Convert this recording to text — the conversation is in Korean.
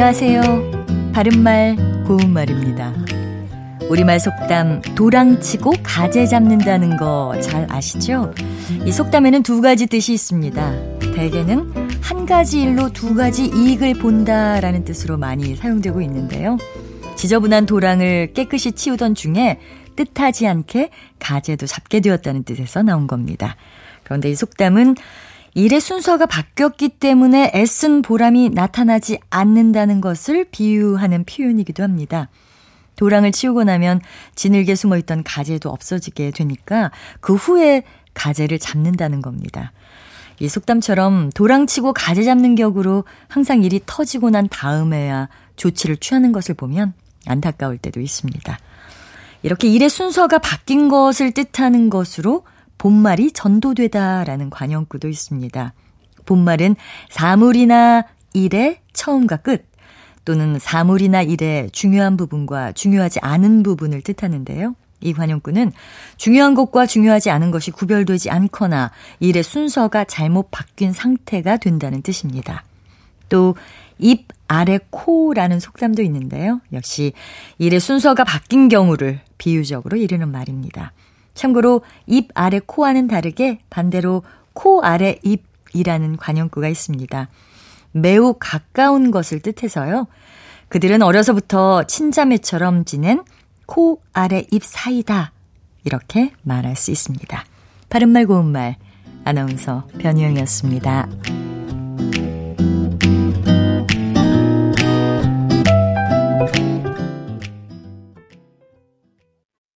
안녕하세요. 바른말, 고운말입니다. 우리말 속담, 도랑치고 가재 잡는다는 거 잘 아시죠? 이 속담에는 두 가지 뜻이 있습니다. 대개는 한 가지 일로 두 가지 이익을 본다라는 뜻으로 많이 사용되고 있는데요. 지저분한 도랑을 깨끗이 치우던 중에 뜻하지 않게 가재도 잡게 되었다는 뜻에서 나온 겁니다. 그런데 이 속담은 일의 순서가 바뀌었기 때문에 애쓴 보람이 나타나지 않는다는 것을 비유하는 표현이기도 합니다. 도랑을 치우고 나면 지늘게 숨어 있던 가재도 없어지게 되니까 그 후에 가재를 잡는다는 겁니다. 이 속담처럼 도랑치고 가재 잡는 격으로 항상 일이 터지고 난 다음에야 조치를 취하는 것을 보면 안타까울 때도 있습니다. 이렇게 일의 순서가 바뀐 것을 뜻하는 것으로 본말이 전도되다라는 관용구도 있습니다. 본말은 사물이나 일의 처음과 끝 또는 사물이나 일의 중요한 부분과 중요하지 않은 부분을 뜻하는데요. 이 관용구는 중요한 것과 중요하지 않은 것이 구별되지 않거나 일의 순서가 잘못 바뀐 상태가 된다는 뜻입니다. 또 입 아래 코라는 속담도 있는데요. 역시 일의 순서가 바뀐 경우를 비유적으로 이르는 말입니다. 참고로 입 아래 코와는 다르게 반대로 코 아래 입이라는 관용구가 있습니다. 매우 가까운 것을 뜻해서요. 그들은 어려서부터 친자매처럼 지낸 코 아래 입 사이다. 이렇게 말할 수 있습니다. 바른말 고운말 아나운서 변희영이었습니다.